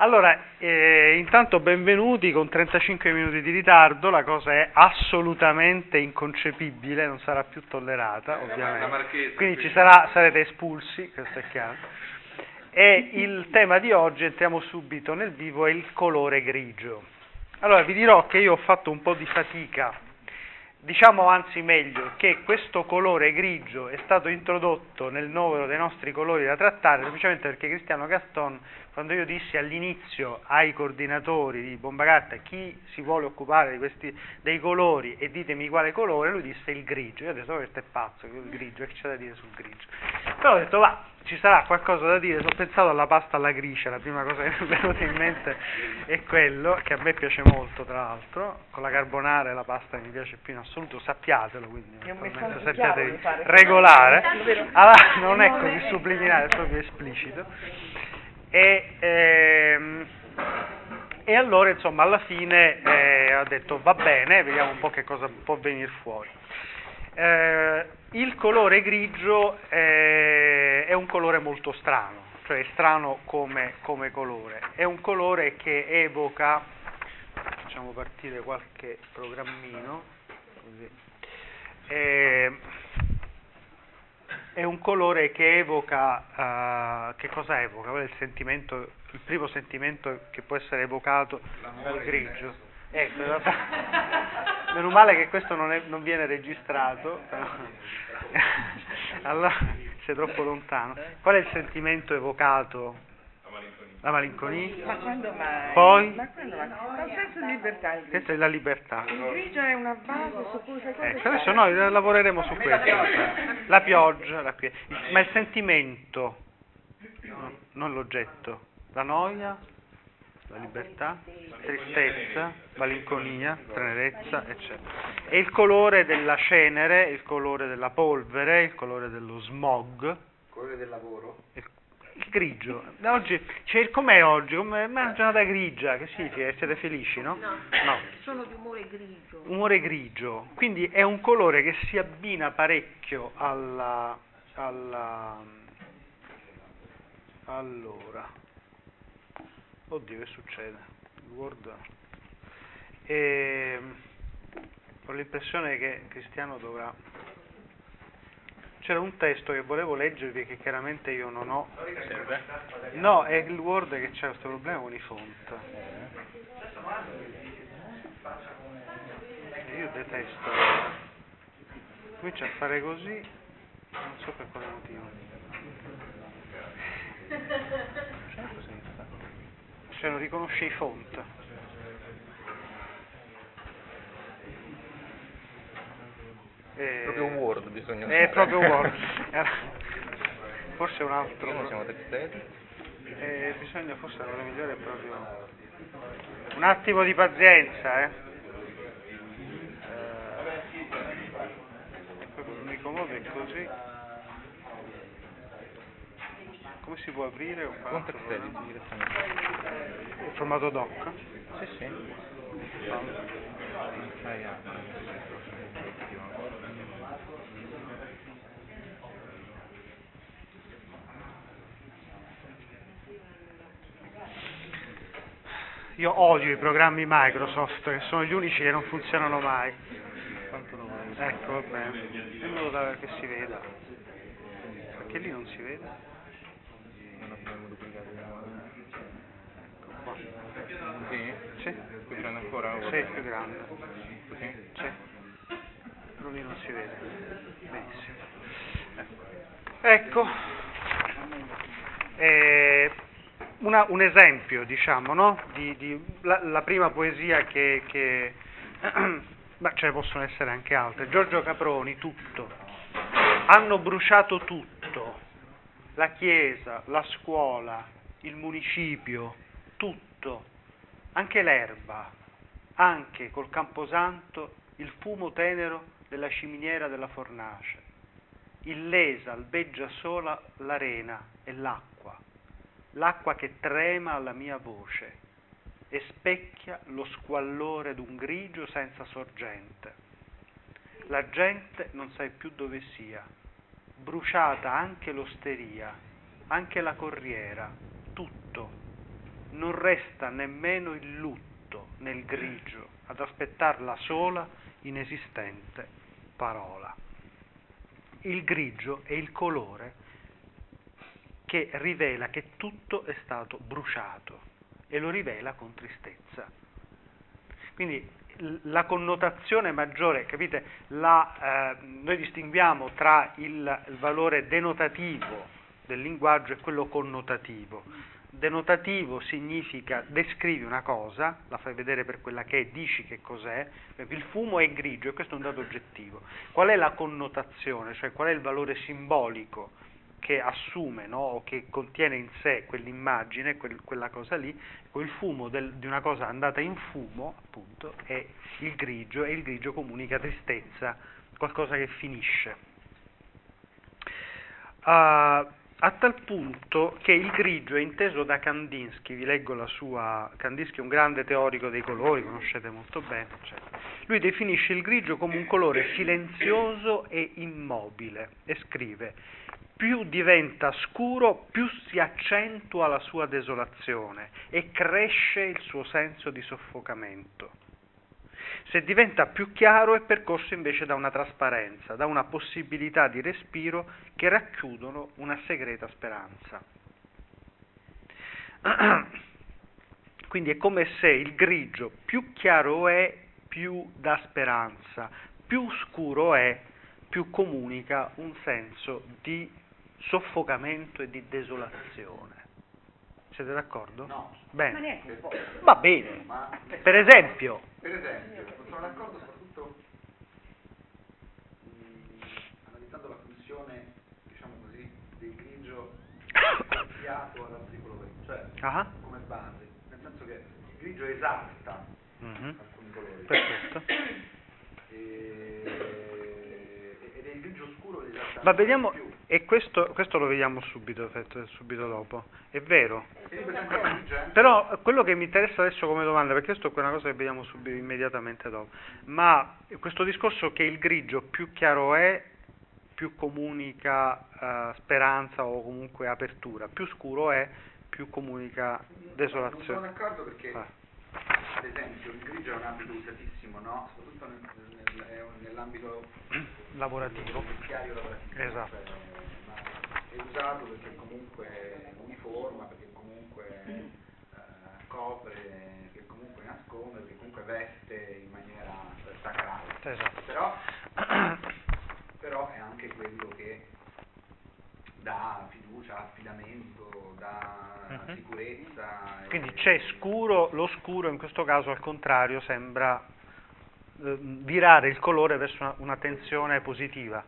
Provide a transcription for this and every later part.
Allora, eh, intanto benvenuti con 35 minuti di ritardo, la cosa è assolutamente inconcepibile, non sarà più tollerata ovviamente, quindi ci sarà, sarete espulsi, questo è chiaro. E il tema di oggi, entriamo subito nel vivo, è il colore grigio. Allora, vi dirò che io ho fatto un po' di fatica Diciamo anzi meglio che questo colore grigio è stato introdotto nel novero dei nostri colori da trattare semplicemente perché Cristiano Gaston, quando io dissi all'inizio ai coordinatori di Bomba Carta chi si vuole occupare questi, dei colori e ditemi quale colore, lui disse il grigio. Io ho detto, oh, questo è pazzo, il grigio, che c'è da dire sul grigio? Però ho detto, va, ci sarà qualcosa da dire, ho pensato alla pasta alla gricia, la prima cosa che mi è venuta in mente è quello, che a me piace molto tra l'altro, con la carbonara e la pasta mi piace più in assoluto, sappiatelo, quindi sappiate regolare, allora, non è così subliminale, è proprio esplicito. E, ehm, e allora insomma alla fine eh, ho detto va bene, vediamo un po' che cosa può venire fuori. Eh, il colore grigio è, è, un colore molto strano, cioè strano come, come colore. È un colore che evoca, facciamo partire qualche programmino, così. È, è un colore che evoca, uh, che cosa evoca? Qual è il sentimento, il primo sentimento che può essere evocato dal grigio? Ecco, meno male che questo non, è, non viene registrato, allora sei troppo lontano. Qual è il sentimento evocato? La malinconia. Ma quando mai? Poi? Ma quando mai? Un senso di libertà. Il Questa è la libertà. Il grigio è una base su cui sai cosa Ecco, adesso noi lavoreremo su questo. La pioggia, la pie- ma il sentimento, no, non l'oggetto. La noia, la libertà, tristezza, malinconia, tenerezza, eccetera. E il colore della cenere, il colore della polvere, il colore dello smog. Il colore del lavoro? Il, grigio. Oggi, cioè, com'è oggi? Com'è? Ma è una giornata grigia, che significa? Siete felici, no? No, no. sono di umore grigio. Umore grigio, quindi è un colore che si abbina parecchio alla... alla allora, Oddio, che succede? Word. E... Ho l'impressione che Cristiano dovrà. C'era un testo che volevo leggervi che chiaramente io non ho. No, è il Word che c'è questo problema con i font. Io detesto. Comincia a fare così, non so per quale motivo. Così cioè non riconosce i font. Eh, proprio Word bisogna È usare. proprio Word. forse un altro. Non siamo textati. Eh, bisogna, forse la cosa migliore è proprio... Un attimo di pazienza, eh. eh l'unico modo è così. Come si può aprire un Con TextEdit direttamente. In formato doc? Sì, sì. Io odio i programmi Microsoft, che sono gli unici che non funzionano mai. Ecco, va bene. In modo da che si veda. Perché lì non si vede? Non abbiamo duplicato Ecco qua. Sì? Sì? Più grande ancora? Sì, più grande. Così? Sì. Però lì non si vede. Benissimo. Ecco. Eh, una- un esempio, diciamo, no? Di, di- la, la prima poesia che... che ma ce ne possono essere anche altre. Giorgio Caproni, tutto. Hanno bruciato tutto. La chiesa, la scuola, il municipio, tutto. Anche l'erba, anche col camposanto il fumo tenero della ciminiera della fornace. Illesa albeggia sola l'arena e l'acqua, l'acqua che trema alla mia voce e specchia lo squallore d'un grigio senza sorgente. La gente non sai più dove sia, bruciata anche l'osteria, anche la corriera, tutto. non resta nemmeno il lutto nel grigio ad aspettar la sola inesistente parola. Il grigio è il colore che rivela che tutto è stato bruciato e lo rivela con tristezza. Quindi la connotazione maggiore, capite, la, eh, noi distinguiamo tra il, il valore denotativo del linguaggio e quello connotativo. Denotativo significa descrivi una cosa, la fai vedere per quella che è, dici che cos'è, il fumo è grigio e questo è un dato oggettivo. Qual è la connotazione, cioè qual è il valore simbolico che assume no, o che contiene in sé quell'immagine, quel, quella cosa lì, il fumo del, di una cosa andata in fumo, appunto, è il grigio e il grigio comunica tristezza, qualcosa che finisce. Uh, a tal punto che il grigio è inteso da Kandinsky, vi leggo la sua, Kandinsky è un grande teorico dei colori, conoscete molto bene, eccetera. lui definisce il grigio come un colore silenzioso e immobile e scrive più diventa scuro, più si accentua la sua desolazione e cresce il suo senso di soffocamento. Se diventa più chiaro è percorso invece da una trasparenza, da una possibilità di respiro che racchiudono una segreta speranza. Quindi è come se il grigio più chiaro è, più dà speranza, più scuro è, più comunica un senso di soffocamento e di desolazione. Siete d'accordo? No. Bene. Va bene. Ma, Per esempio, per esempio, non sono d'accordo soprattutto mh, analizzando la funzione, diciamo così, del grigio associato ad altri colori, cioè ah, come base, nel senso che il grigio esalta mhm, alcuni colori perfetto. e, ed è il grigio scuro che esalta Ma vediamo, di più. E questo, questo lo vediamo subito, subito dopo, è vero. Però quello che mi interessa adesso come domanda, perché questo è una cosa che vediamo subito, immediatamente dopo, ma questo discorso che il grigio più chiaro è, più comunica eh, speranza o comunque apertura, più scuro è, più comunica Non sono desolazione. d'accordo perché, Ah. Ad esempio, il grigio è un ambito usatissimo, no? Soprattutto nel- nel- nell'ambito Lavorativo. lavorativo. Esatto. cioè, è usato perché comunque è uniforma, perché comunque eh, copre, che comunque nasconde, perché comunque veste in maniera sacrale. Esatto. Però, però è anche quello che dà fiducia, affidamento, dà Mhm. sicurezza. e- Quindi c'è scuro, lo scuro in questo caso al contrario sembra eh, virare il colore verso una, una tensione positiva.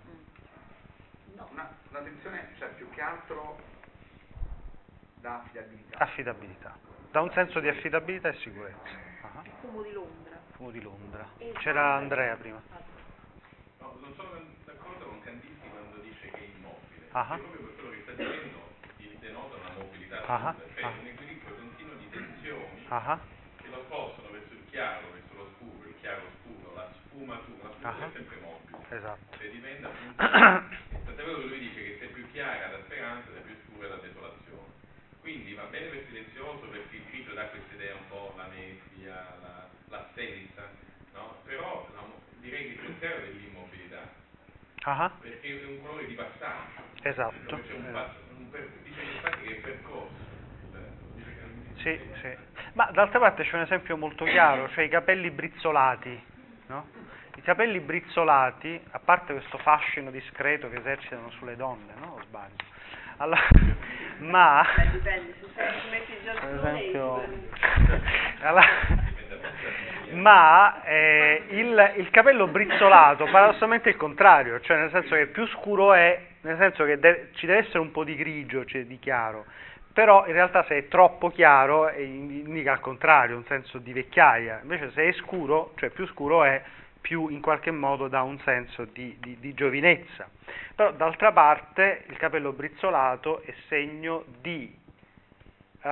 No, una, una tensione, cioè più che altro da affidabilità. Affidabilità. Da un senso di affidabilità e sicurezza. Ah, Fumo di Londra. Fumo di Londra. C'era Andrea prima. No, non sono d'accordo con Candisti quando dice che è immobile. Perché proprio per quello che sta dicendo ti denota una mobilità cioè Ah. un equilibrio continuo di tensioni che lo spostano verso il chiaro, verso lo scuro, il chiaro scuro, la sfumatura, la sfumatura è sempre mobile. esatto. Cioè diventa appunto, tant'è vero che lui dice che se è più chiara la speranza, se è più scura la desolazione. Quindi va bene per silenzioso perché il grigio dà questa idea un po' la nebbia, la- l'assenza, no? Però mo- direi che il contrario dell'immobilità, perché è un colore di passaggio. Esatto. Dove c'è un eh. passo, un per- dice infatti che è percorso. eh, dice che- Sì, sì. Ma d'altra parte c'è un esempio molto chiaro, cioè i capelli brizzolati, no? I capelli brizzolati, a parte questo fascino discreto che esercitano sulle donne, no? O sbaglio? Allora, ma, esempio, dipende. allora, ma eh, il, il capello brizzolato paradossalmente il contrario, cioè nel senso che più scuro è, nel senso che de- ci deve essere un po' di grigio, cioè di chiaro, però in realtà se è troppo chiaro eh, indica al contrario, un senso di vecchiaia, invece se è scuro, cioè più scuro è, più in qualche modo dà un senso di, di- di giovinezza. Però d'altra parte il capello brizzolato è segno di... eh,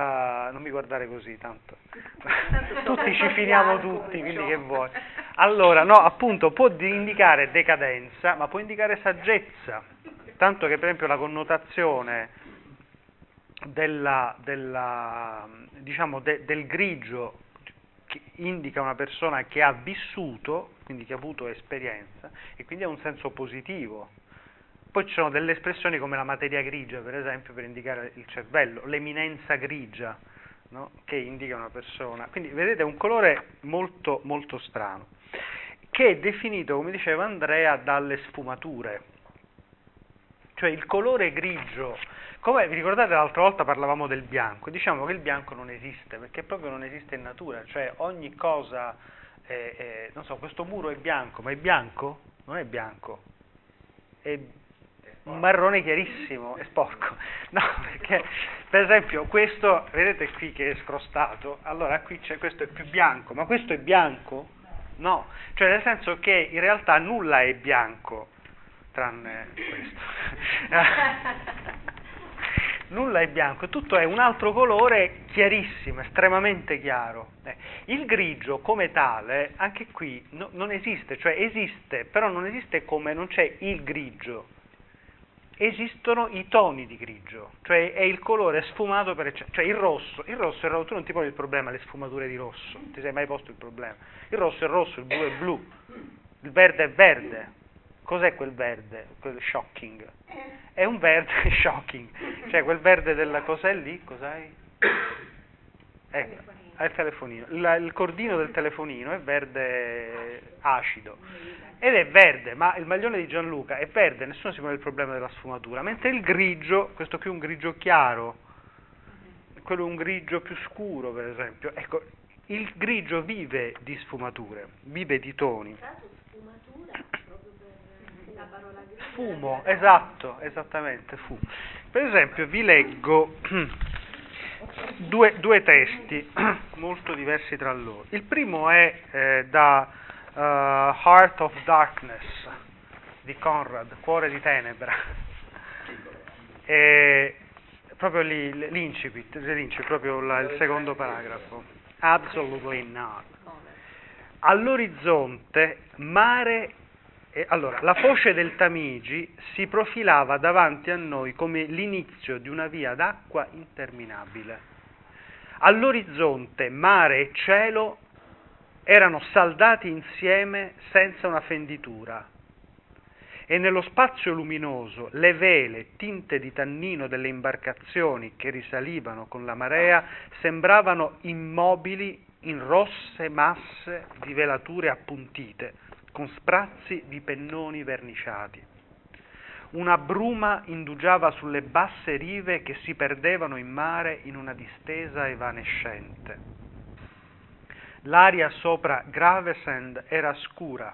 non mi guardare così tanto. tutti ci finiamo tutti, quindi che vuoi. Allora, no, appunto, può di- indicare decadenza, ma può indicare saggezza. Tanto che per esempio la connotazione della, della, diciamo, de, del grigio che indica una persona che ha vissuto, quindi che ha avuto esperienza, e quindi ha un senso positivo. Poi ci sono delle espressioni come la materia grigia, per esempio, per indicare il cervello, l'eminenza grigia, no? che indica una persona. Quindi vedete un colore molto, molto strano, che è definito, come diceva Andrea, dalle sfumature. Cioè il colore grigio. Come vi ricordate l'altra volta parlavamo del bianco, diciamo che il bianco non esiste, perché proprio non esiste in natura, cioè ogni cosa, è, è, non so, questo muro è bianco, ma è bianco? Non è bianco, è un marrone chiarissimo, è sporco. No, perché per esempio questo, vedete qui che è scrostato, allora qui c'è questo è più bianco, ma questo è bianco? No, cioè nel senso che in realtà nulla è bianco, tranne questo. nulla è bianco, tutto è un altro colore chiarissimo, estremamente chiaro. Eh, il grigio come tale, anche qui no, non esiste, cioè esiste, però non esiste come non c'è il grigio. Esistono i toni di grigio, cioè è il colore sfumato per eccellenza, cioè il rosso, il rosso è rosso, tu non ti poni il problema le sfumature di rosso, ti sei mai posto il problema. Il rosso è rosso, il blu è blu, il verde è verde, Cos'è quel verde? Quel shocking? È un verde shocking, cioè quel verde della cos'è lì? Cos'hai? Ecco, è il telefonino. La, il cordino del telefonino è verde acido ed è verde, ma il maglione di Gianluca è verde, nessuno si pone il problema della sfumatura, mentre il grigio, questo qui è un grigio chiaro, quello è un grigio più scuro per esempio, ecco, il grigio vive di sfumature, vive di toni. Fumo, esatto, esattamente, fumo. Per esempio vi leggo due, due testi molto diversi tra loro. Il primo è eh, da uh, Heart of Darkness di Conrad, Cuore di Tenebra. E proprio lì, l'incipit, l'incipit proprio la, il secondo paragrafo. Absolutely not. All'orizzonte mare e allora, la foce del Tamigi si profilava davanti a noi come l'inizio di una via d'acqua interminabile. All'orizzonte mare e cielo erano saldati insieme senza una fenditura e nello spazio luminoso le vele tinte di tannino delle imbarcazioni che risalivano con la marea sembravano immobili in rosse masse di velature appuntite con sprazzi di pennoni verniciati. Una bruma indugiava sulle basse rive che si perdevano in mare in una distesa evanescente. L'aria sopra Gravesend era scura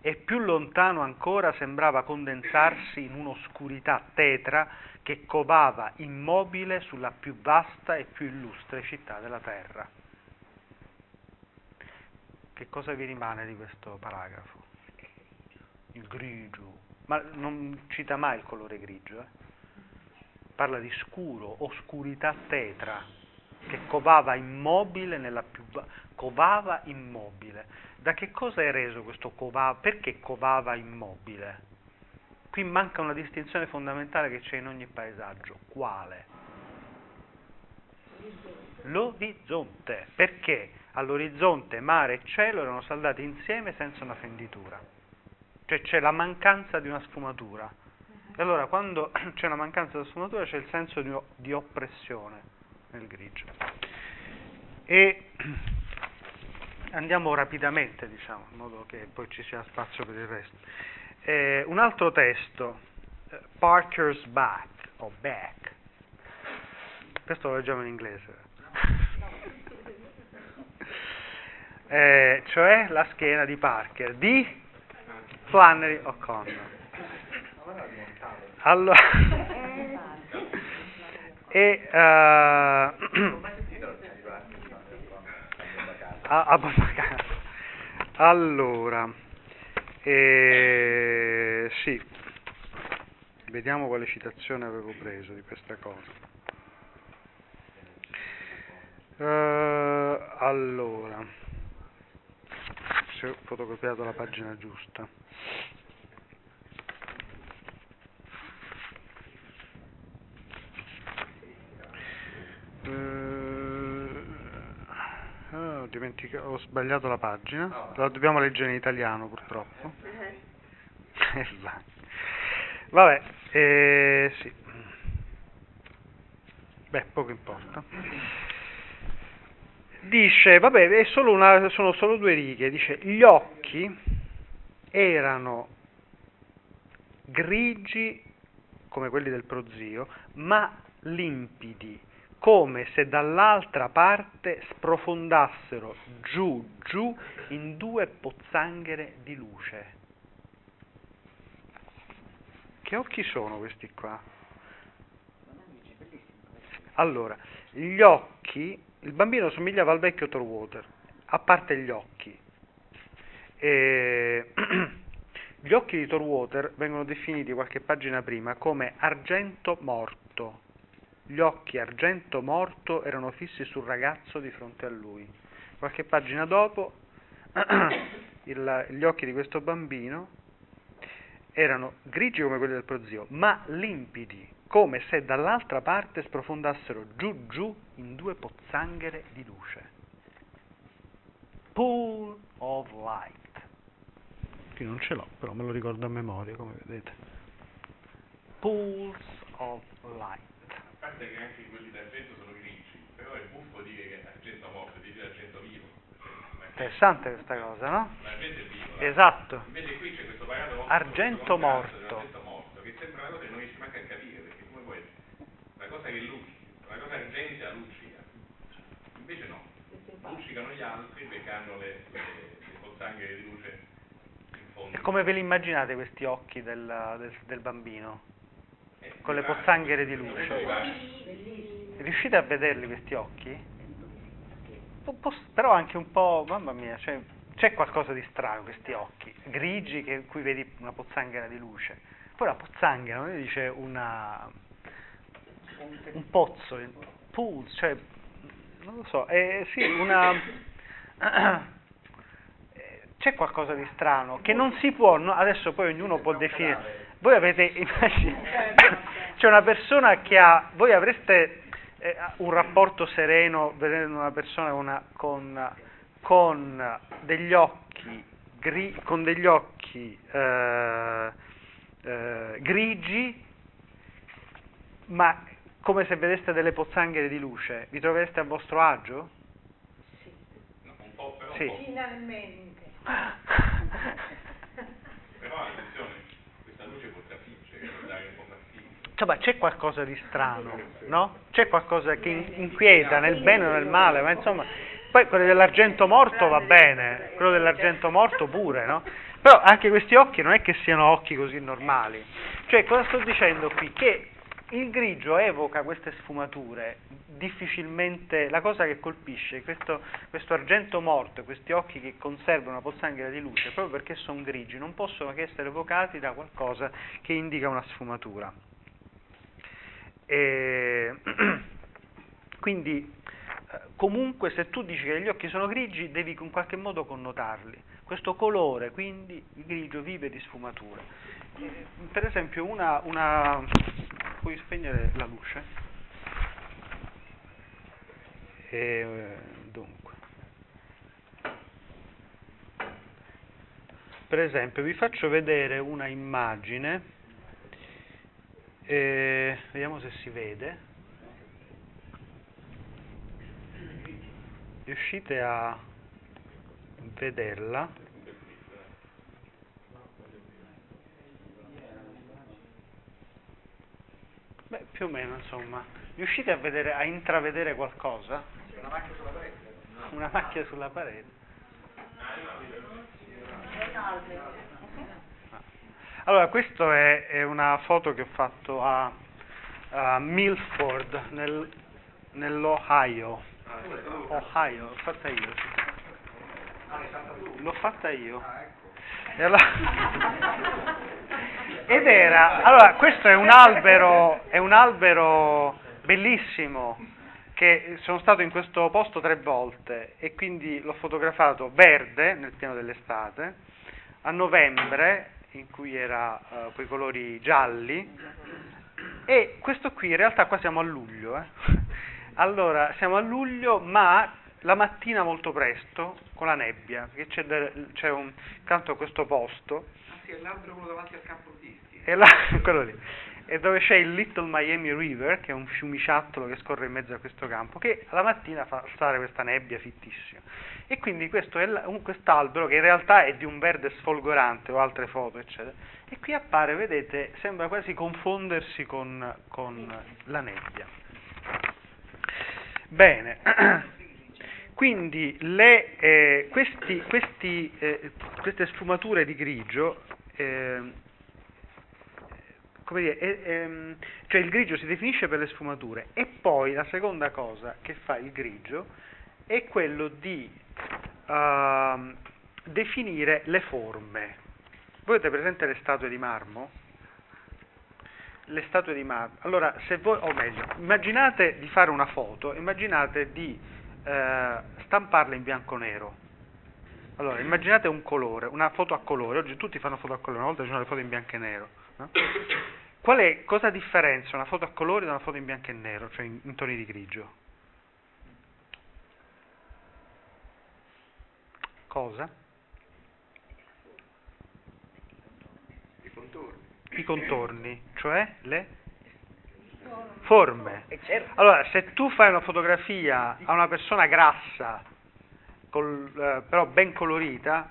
e più lontano ancora sembrava condensarsi in un'oscurità tetra che covava immobile sulla più vasta e più illustre città della terra. Che cosa vi rimane di questo paragrafo? Il grigio, ma non cita mai il colore grigio, eh? parla di scuro, oscurità tetra, che covava immobile nella più... covava immobile. Da che cosa è reso questo covava? Perché covava immobile? Qui manca una distinzione fondamentale che c'è in ogni paesaggio. Quale? L'orizzonte. Perché? All'orizzonte mare e cielo erano saldati insieme senza una fenditura. Cioè c'è la mancanza di una sfumatura. E allora quando c'è una mancanza di sfumatura c'è il senso di, di oppressione nel grigio. E andiamo rapidamente, diciamo, in modo che poi ci sia spazio per il resto. Eh, un altro testo, eh, Parker's Back, o Back, questo lo leggiamo in inglese eh, cioè la schiena di Parker di Flannery O'Connor. Allora, e, uh, a, a allora, eh, sì, vediamo quale citazione avevo preso di questa cosa. Uh, allora, invece fotocopiato la pagina giusta. Eh, ah, ho sbagliato la pagina, la dobbiamo leggere in italiano purtroppo. Esatto. Vabbè, eh, sì. Beh, poco importa. Dice, vabbè, solo una, sono solo due righe, dice, gli occhi erano grigi come quelli del prozio, ma limpidi, come se dall'altra parte sprofondassero giù, giù in due pozzanghere di luce. Che occhi sono questi qua? Allora, gli occhi, il bambino somigliava al vecchio Torwater, a parte gli occhi. E... Gli occhi di Torwater vengono definiti qualche pagina prima come argento morto. Gli occhi argento morto erano fissi sul ragazzo di fronte a lui. Qualche pagina dopo, il, gli occhi di questo bambino erano grigi come quelli del prozio, ma limpidi, come se dall'altra parte sprofondassero giù giù in due pozzanghere di luce. Pool of light. Qui non ce l'ho, però me lo ricordo a memoria, come vedete. Pools of light. A parte che anche quelli d'argento sono grigi, però è buffo dire che argento morto, dire argento vivo. Interessante questa cosa, no? L'argento è vivo. Esatto. Invece qui c'è questo paradosso. Argento morto. Argento morto, che sembra una cosa che non riesci manco a capire, perché come puoi... Una cosa che luccica, una cosa argentea luccica. Invece no. Luccicano gli altri perché hanno le, le, le pozzanghere di luce e come ve li immaginate questi occhi del, del, del bambino? Con le pozzanghere di luce. Riuscite a vederli questi occhi? Però anche un po', mamma mia, cioè, c'è qualcosa di strano questi occhi, grigi che, in cui vedi una pozzanghera di luce. Poi la pozzanghera, non dice una, un pozzo, pulse, cioè, non lo so, è sì, una c'è qualcosa di strano che non si può, no, adesso poi ognuno può definire. Voi avete immaginato, c'è una persona che ha, voi avreste eh, un rapporto sereno vedendo una persona una, con, con, degli occhi, gri, con degli occhi eh, eh, grigi, ma come se vedeste delle pozzanghere di luce, vi trovereste a vostro agio? Sì. un po' però. Sì. Finalmente. Però attenzione, questa luce può trafiggere, può dare un po' fastidio. Cioè, c'è qualcosa di strano, no? C'è qualcosa che inquieta nel bene o nel male, ma insomma, poi quello dell'argento morto va bene, quello dell'argento morto pure, no? Però anche questi occhi non è che siano occhi così normali. Cioè, cosa sto dicendo qui? Che il grigio evoca queste sfumature, difficilmente, la cosa che colpisce, questo, questo argento morto, questi occhi che conservano una pozzanghera di luce, proprio perché sono grigi, non possono che essere evocati da qualcosa che indica una sfumatura. E, quindi, eh, comunque, se tu dici che gli occhi sono grigi, devi in qualche modo connotarli. Questo colore, quindi, il grigio vive di sfumature. Per esempio, una, una puoi spegnere la luce? E, dunque, per esempio, vi faccio vedere una immagine, e, vediamo se si vede. Riuscite a vederla? Beh, più o meno, insomma. Riuscite a, vedere, a intravedere qualcosa? Una macchia sulla parete. Una macchia sulla parete. Allora, questa è, è, una foto che ho fatto a, a Milford, nel, nell'Ohio. Ohio, l'ho fatta io. L'ho fatta io. E allora... Ed era, allora questo è un albero, è un albero bellissimo che sono stato in questo posto tre volte e quindi l'ho fotografato verde nel pieno dell'estate, a novembre in cui era uh, quei colori gialli e questo qui in realtà qua siamo a luglio, eh. allora siamo a luglio ma la mattina molto presto con la nebbia, perché c'è, de, c'è un, accanto a questo posto. Sì, è l'albero quello davanti al campo artisti. È là, quello lì. E dove c'è il Little Miami River, che è un fiumiciattolo che scorre in mezzo a questo campo, che alla mattina fa stare questa nebbia fittissima. E quindi questo è un, quest'albero che in realtà è di un verde sfolgorante o altre foto, eccetera. E qui appare, vedete, sembra quasi confondersi con, con la nebbia. Bene, quindi le, eh, questi, questi, eh, queste sfumature di grigio, eh, come dire, ehm, cioè il grigio si definisce per le sfumature e poi la seconda cosa che fa il grigio è quello di uh, definire le forme. Voi avete presente le statue di marmo? Le statue di marmo. Allora, se voi, o meglio, immaginate di fare una foto, immaginate di eh, stamparla in bianco-nero. Allora, immaginate un colore, una foto a colore. Oggi tutti fanno foto a colore, una volta c'erano le foto in bianco e nero. No? Qual è, cosa differenzia una foto a colore da una foto in bianco e nero, cioè in, in toni di grigio? Cosa? I contorni. I contorni, cioè le forme. Allora, se tu fai una fotografia a una persona grassa, col, eh, però ben colorita,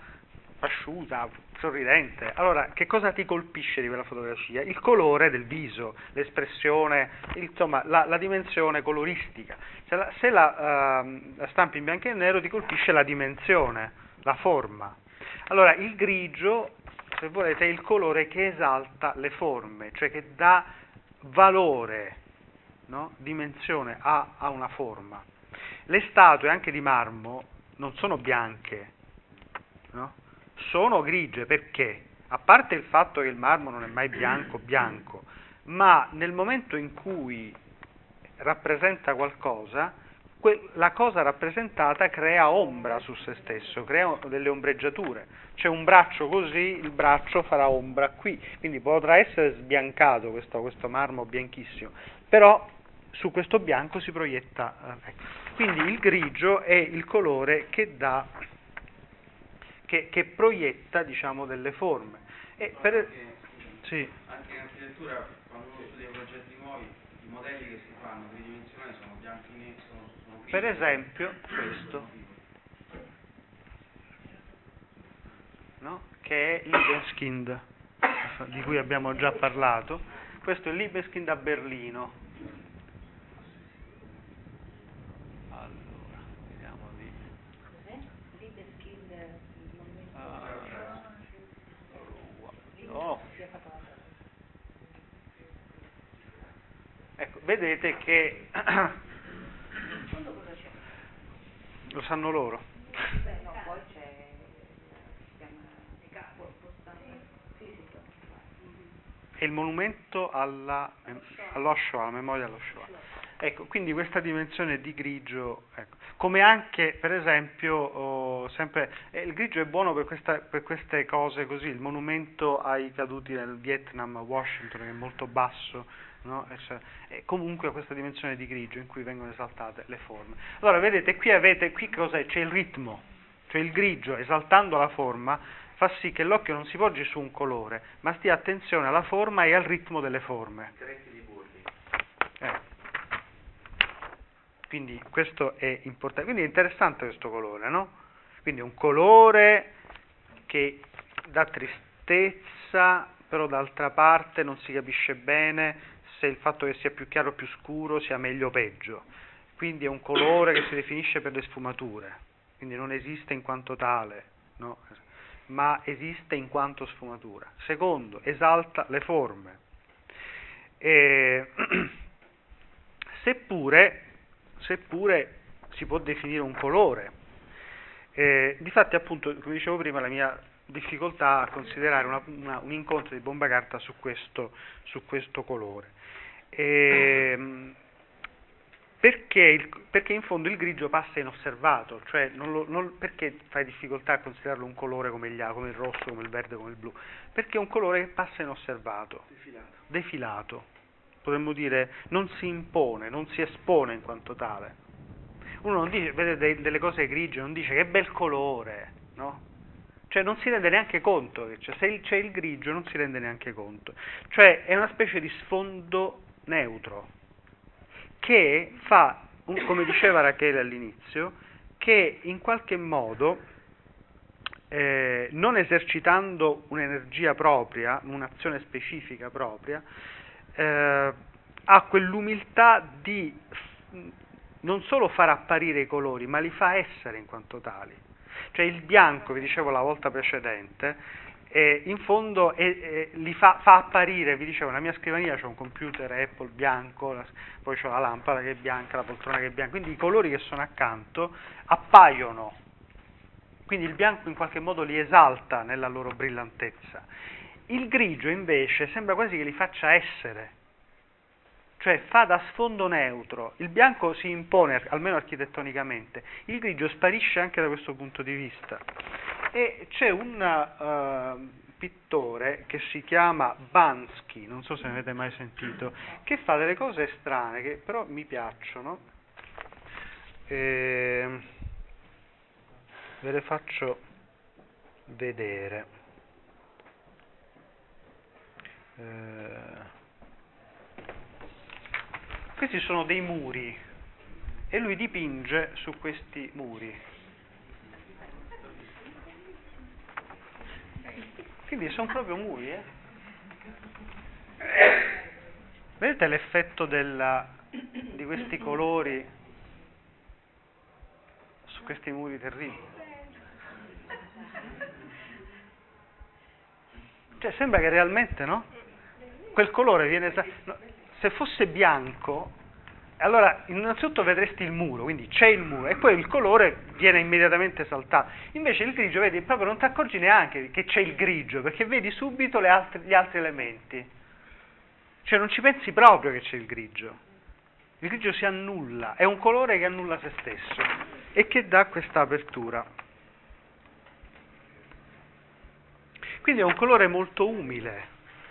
asciuta, sorridente, allora che cosa ti colpisce di quella fotografia? Il colore del viso, l'espressione, insomma la, la dimensione coloristica. Se la, se la, uh, la stampi in bianco e nero ti colpisce la dimensione la forma. Allora, il grigio, se volete, è il colore che esalta le forme, cioè che dà valore, no? dimensione a, a una forma. Le statue, anche di marmo, non sono bianche, no? sono grigie perché? A parte il fatto che il marmo non è mai bianco, bianco, ma nel momento in cui rappresenta qualcosa, la cosa rappresentata crea ombra su se stesso, crea delle ombreggiature. C'è un braccio così, il braccio farà ombra qui, quindi potrà essere sbiancato questo, questo marmo bianchissimo, però su questo bianco si proietta. Eh, ecco. Quindi il grigio è il colore che, dà, che, che proietta diciamo, delle forme. E per... anche, sì. anche in architettura, quando uno studia progetti nuovi, i modelli che si fanno tridimensionali sono bianchi e neri, sono per esempio questo, no? che è Liebeskind, di cui abbiamo già parlato. Questo è Liebeskind a Berlino. Allora, vediamo di... Uh, oh. Ecco, vedete che Lo sanno loro. Il monumento alla, allo Shoah, alla memoria dello Shoah. Ecco, quindi questa dimensione di grigio, ecco. come anche per esempio, oh, sempre, eh, il grigio è buono per, questa, per, queste cose così, il monumento ai caduti nel Vietnam, Washington, che è molto basso, no? cioè, e comunque questa dimensione di grigio in cui vengono esaltate le forme. Allora vedete, qui avete, qui cos'è? C'è il ritmo, cioè il grigio esaltando la forma fa sì che l'occhio non si poggi su un colore, ma stia attenzione alla forma e al ritmo delle forme. Eh. Quindi questo è importante, quindi è interessante questo colore, no? Quindi un colore che dà tristezza, però d'altra parte non si capisce bene se il fatto che sia più chiaro o più scuro sia meglio o peggio. Quindi è un colore che si definisce per le sfumature, quindi non esiste in quanto tale, no? ma esiste in quanto sfumatura. Secondo, esalta le forme. E, seppure, seppure si può definire un colore, eh, difatti appunto, come dicevo prima, la mia difficoltà a considerare una, una, un incontro di bomba carta su questo, su questo colore. E, ehm, perché, il, perché, in fondo il grigio passa inosservato, cioè non lo, non, perché fai difficoltà a considerarlo un colore come, gli, come, il rosso, come il verde, come il blu? Perché è un colore che passa inosservato, defilato. defilato, potremmo dire non si impone, non si espone in quanto tale. Uno non dice, vede delle cose grigie, non dice che bel colore, no? Cioè non si rende neanche conto che c'è, se il, c'è il grigio non si rende neanche conto. Cioè è una specie di sfondo neutro che fa, come diceva Rachele all'inizio, che in qualche modo, eh, non esercitando un'energia propria, un'azione specifica propria, eh, ha quell'umiltà di non solo far apparire i colori, ma li fa essere in quanto tali. Cioè il bianco, vi dicevo la volta precedente, eh, in fondo eh, eh, li fa, fa, apparire, vi dicevo, nella mia scrivania c'è un computer Apple bianco, la, poi c'è la lampada che è bianca, la poltrona che è bianca, quindi i colori che sono accanto appaiono, quindi il bianco in qualche modo li esalta nella loro brillantezza. Il grigio invece sembra quasi che li faccia essere, cioè fa da sfondo neutro, il bianco si impone, almeno architettonicamente, il grigio sparisce anche da questo punto di vista. E c'è un uh, pittore che si chiama Bansky, non so se ne avete mai sentito, che fa delle cose strane che però mi piacciono. E ve le faccio vedere. Eh, questi sono dei muri e lui dipinge su questi muri. Quindi sono proprio muri, eh? Vedete l'effetto della, di questi colori su questi muri terribili? Cioè sembra che realmente, no? Quel colore viene... No, se fosse bianco, allora innanzitutto vedresti il muro, quindi c'è il muro e poi il colore viene immediatamente saltato. Invece il grigio, vedi, proprio non ti accorgi neanche che c'è il grigio, perché vedi subito altre, gli altri elementi. Cioè non ci pensi proprio che c'è il grigio. Il grigio si annulla, è un colore che annulla se stesso e che dà questa apertura. Quindi è un colore molto umile,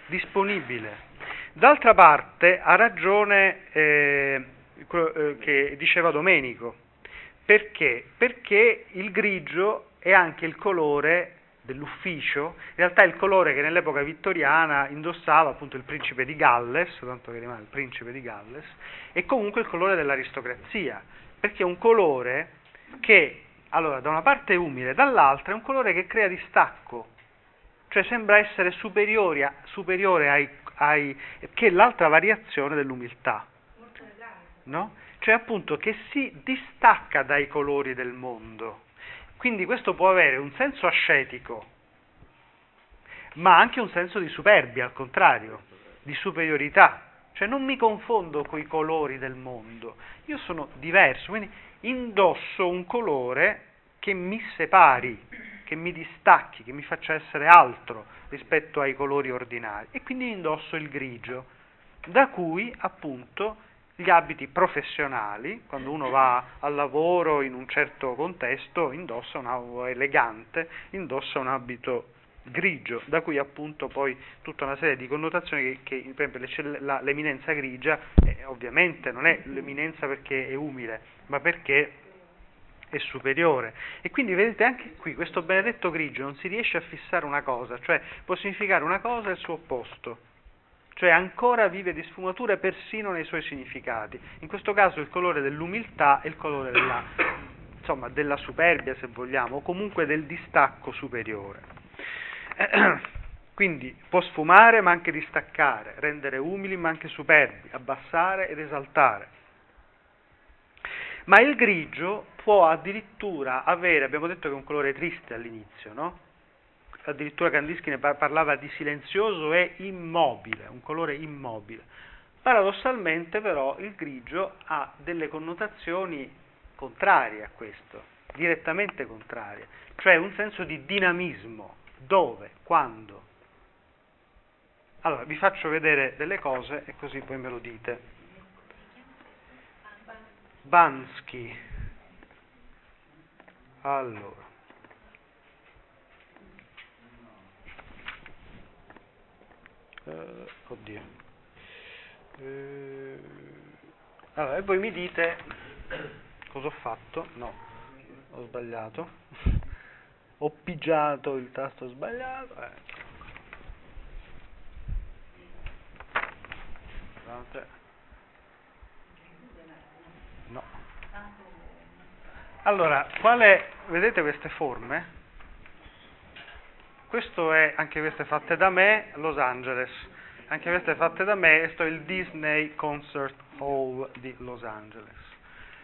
disponibile. D'altra parte ha ragione eh, eh, che diceva Domenico, perché? Perché il grigio è anche il colore dell'ufficio, in realtà è il colore che nell'epoca vittoriana indossava appunto il principe di Galles, tanto che rimane il principe di Galles, e comunque il colore dell'aristocrazia, perché è un colore che, allora, da una parte è umile, dall'altra è un colore che crea distacco, cioè sembra essere superiore ai ai, che è l'altra variazione dell'umiltà. No? Cioè appunto che si distacca dai colori del mondo. Quindi questo può avere un senso ascetico, ma anche un senso di superbia, al contrario, di superiorità. Cioè non mi confondo con i colori del mondo, io sono diverso, quindi indosso un colore che mi separi, che mi distacchi, che mi faccia essere altro rispetto ai colori ordinari. E quindi indosso il grigio, da cui appunto gli abiti professionali, quando uno va al lavoro in un certo contesto, indossa un abito elegante, indossa un abito grigio, da cui appunto poi tutta una serie di connotazioni che, che per esempio l'eminenza grigia eh, ovviamente non è l'eminenza perché è umile, ma perché è superiore. E quindi vedete anche qui questo benedetto grigio non si riesce a fissare una cosa, cioè può significare una cosa e il suo opposto, cioè ancora vive di sfumature persino nei suoi significati. In questo caso il colore dell'umiltà è il colore della, insomma, della superbia, se vogliamo, o comunque del distacco superiore. Quindi può sfumare ma anche distaccare, rendere umili ma anche superbi, abbassare ed esaltare. Ma il grigio può addirittura avere, abbiamo detto che è un colore triste all'inizio, no? Addirittura Kandinsky parlava di silenzioso e immobile, un colore immobile. Paradossalmente però il grigio ha delle connotazioni contrarie a questo, direttamente contrarie, cioè un senso di dinamismo, dove, quando. Allora, vi faccio vedere delle cose e così poi me lo dite. Bansky allora. Uh, oddio. Uh, allora, e voi mi dite cosa ho fatto? No, ho sbagliato. ho pigiato il tasto sbagliato. Eh. Scusate. No. Allora, quale, vedete queste forme? Questo è, anche queste fatte da me, Los Angeles. Anche queste fatte da me, questo è il Disney Concert Hall di Los Angeles.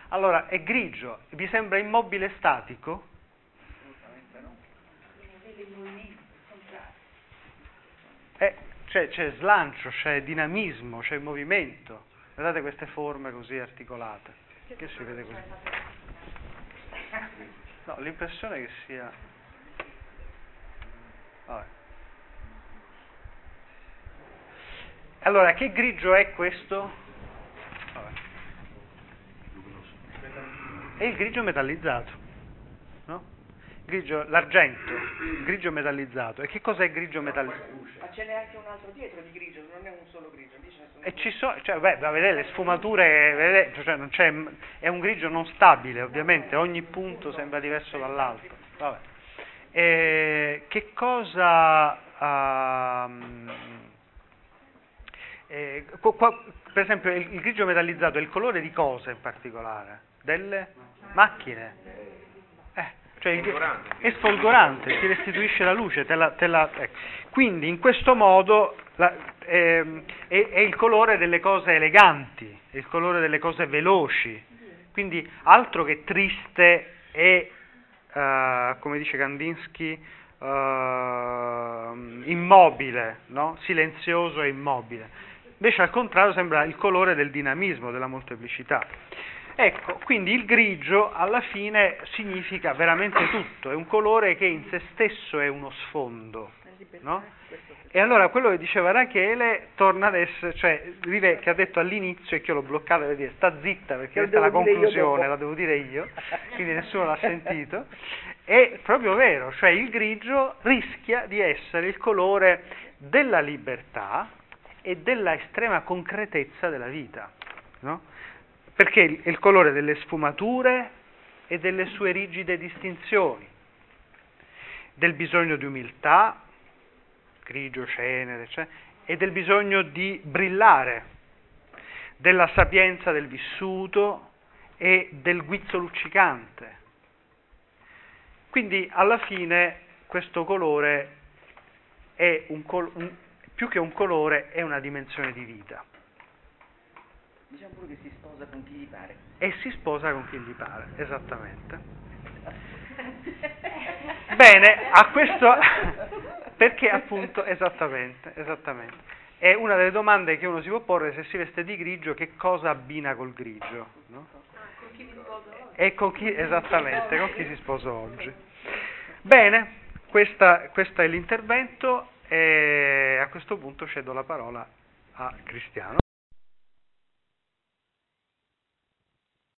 Allora, è grigio, vi sembra immobile statico? Assolutamente no. Eh, c'è, c'è slancio, c'è dinamismo, c'è movimento. Guardate queste forme così articolate. Che si vede così? No, l'impressione è che sia... Vabbè. Allora, che grigio è questo? Vabbè. È il grigio metallizzato? Grigio, l'argento, grigio metallizzato. E che cos'è grigio metallizzato? Ma ce n'è anche un altro dietro di grigio, non è un solo grigio. E ci sono, cioè, beh, vedete le sfumature, vedete, cioè, è un grigio non stabile, ovviamente, ogni punto sembra diverso dall'altro. Vabbè. E, che cosa... Uh, eh, qua, per esempio il, il, grigio metallizzato è il colore di cosa in particolare? Delle macchine. Cioè il, è sfolgorante, ti restituisce la luce. Te la, te la, ecco. Quindi in questo modo la, eh, è, è, il colore delle cose eleganti, è il colore delle cose veloci. Quindi altro che triste e, uh, come dice Kandinsky, uh, immobile, no? silenzioso e immobile Invece al contrario sembra il colore del dinamismo, della molteplicità. Ecco, quindi il grigio alla fine significa veramente tutto, è un colore che in se stesso è uno sfondo. No? E allora quello che diceva Rachele torna ad essere, cioè Rive che ha detto all'inizio e che io l'ho bloccata per dire sta zitta perché questa è la conclusione, la devo dire io, quindi nessuno l'ha sentito, è proprio vero, cioè il grigio rischia di essere il colore della libertà, e della estrema concretezza della vita, no? Perché è il colore delle sfumature e delle sue rigide distinzioni, del bisogno di umiltà, grigio, cenere, cioè, e del bisogno di brillare, della sapienza del vissuto e del guizzo luccicante. Quindi alla fine questo colore è un, col- un più che un colore è una dimensione di vita. Diciamo pure che si sposa con chi gli pare. E si sposa con chi gli pare, esattamente. Bene, a questo perché appunto esattamente, esattamente. È una delle domande che uno si può porre se si veste di grigio, che cosa abbina col grigio? No? Ah, con chi si sposa oggi? E con chi, esattamente, con chi si sposa oggi. Bene, questa, questo è l'intervento. E a questo punto cedo la parola a Cristiano.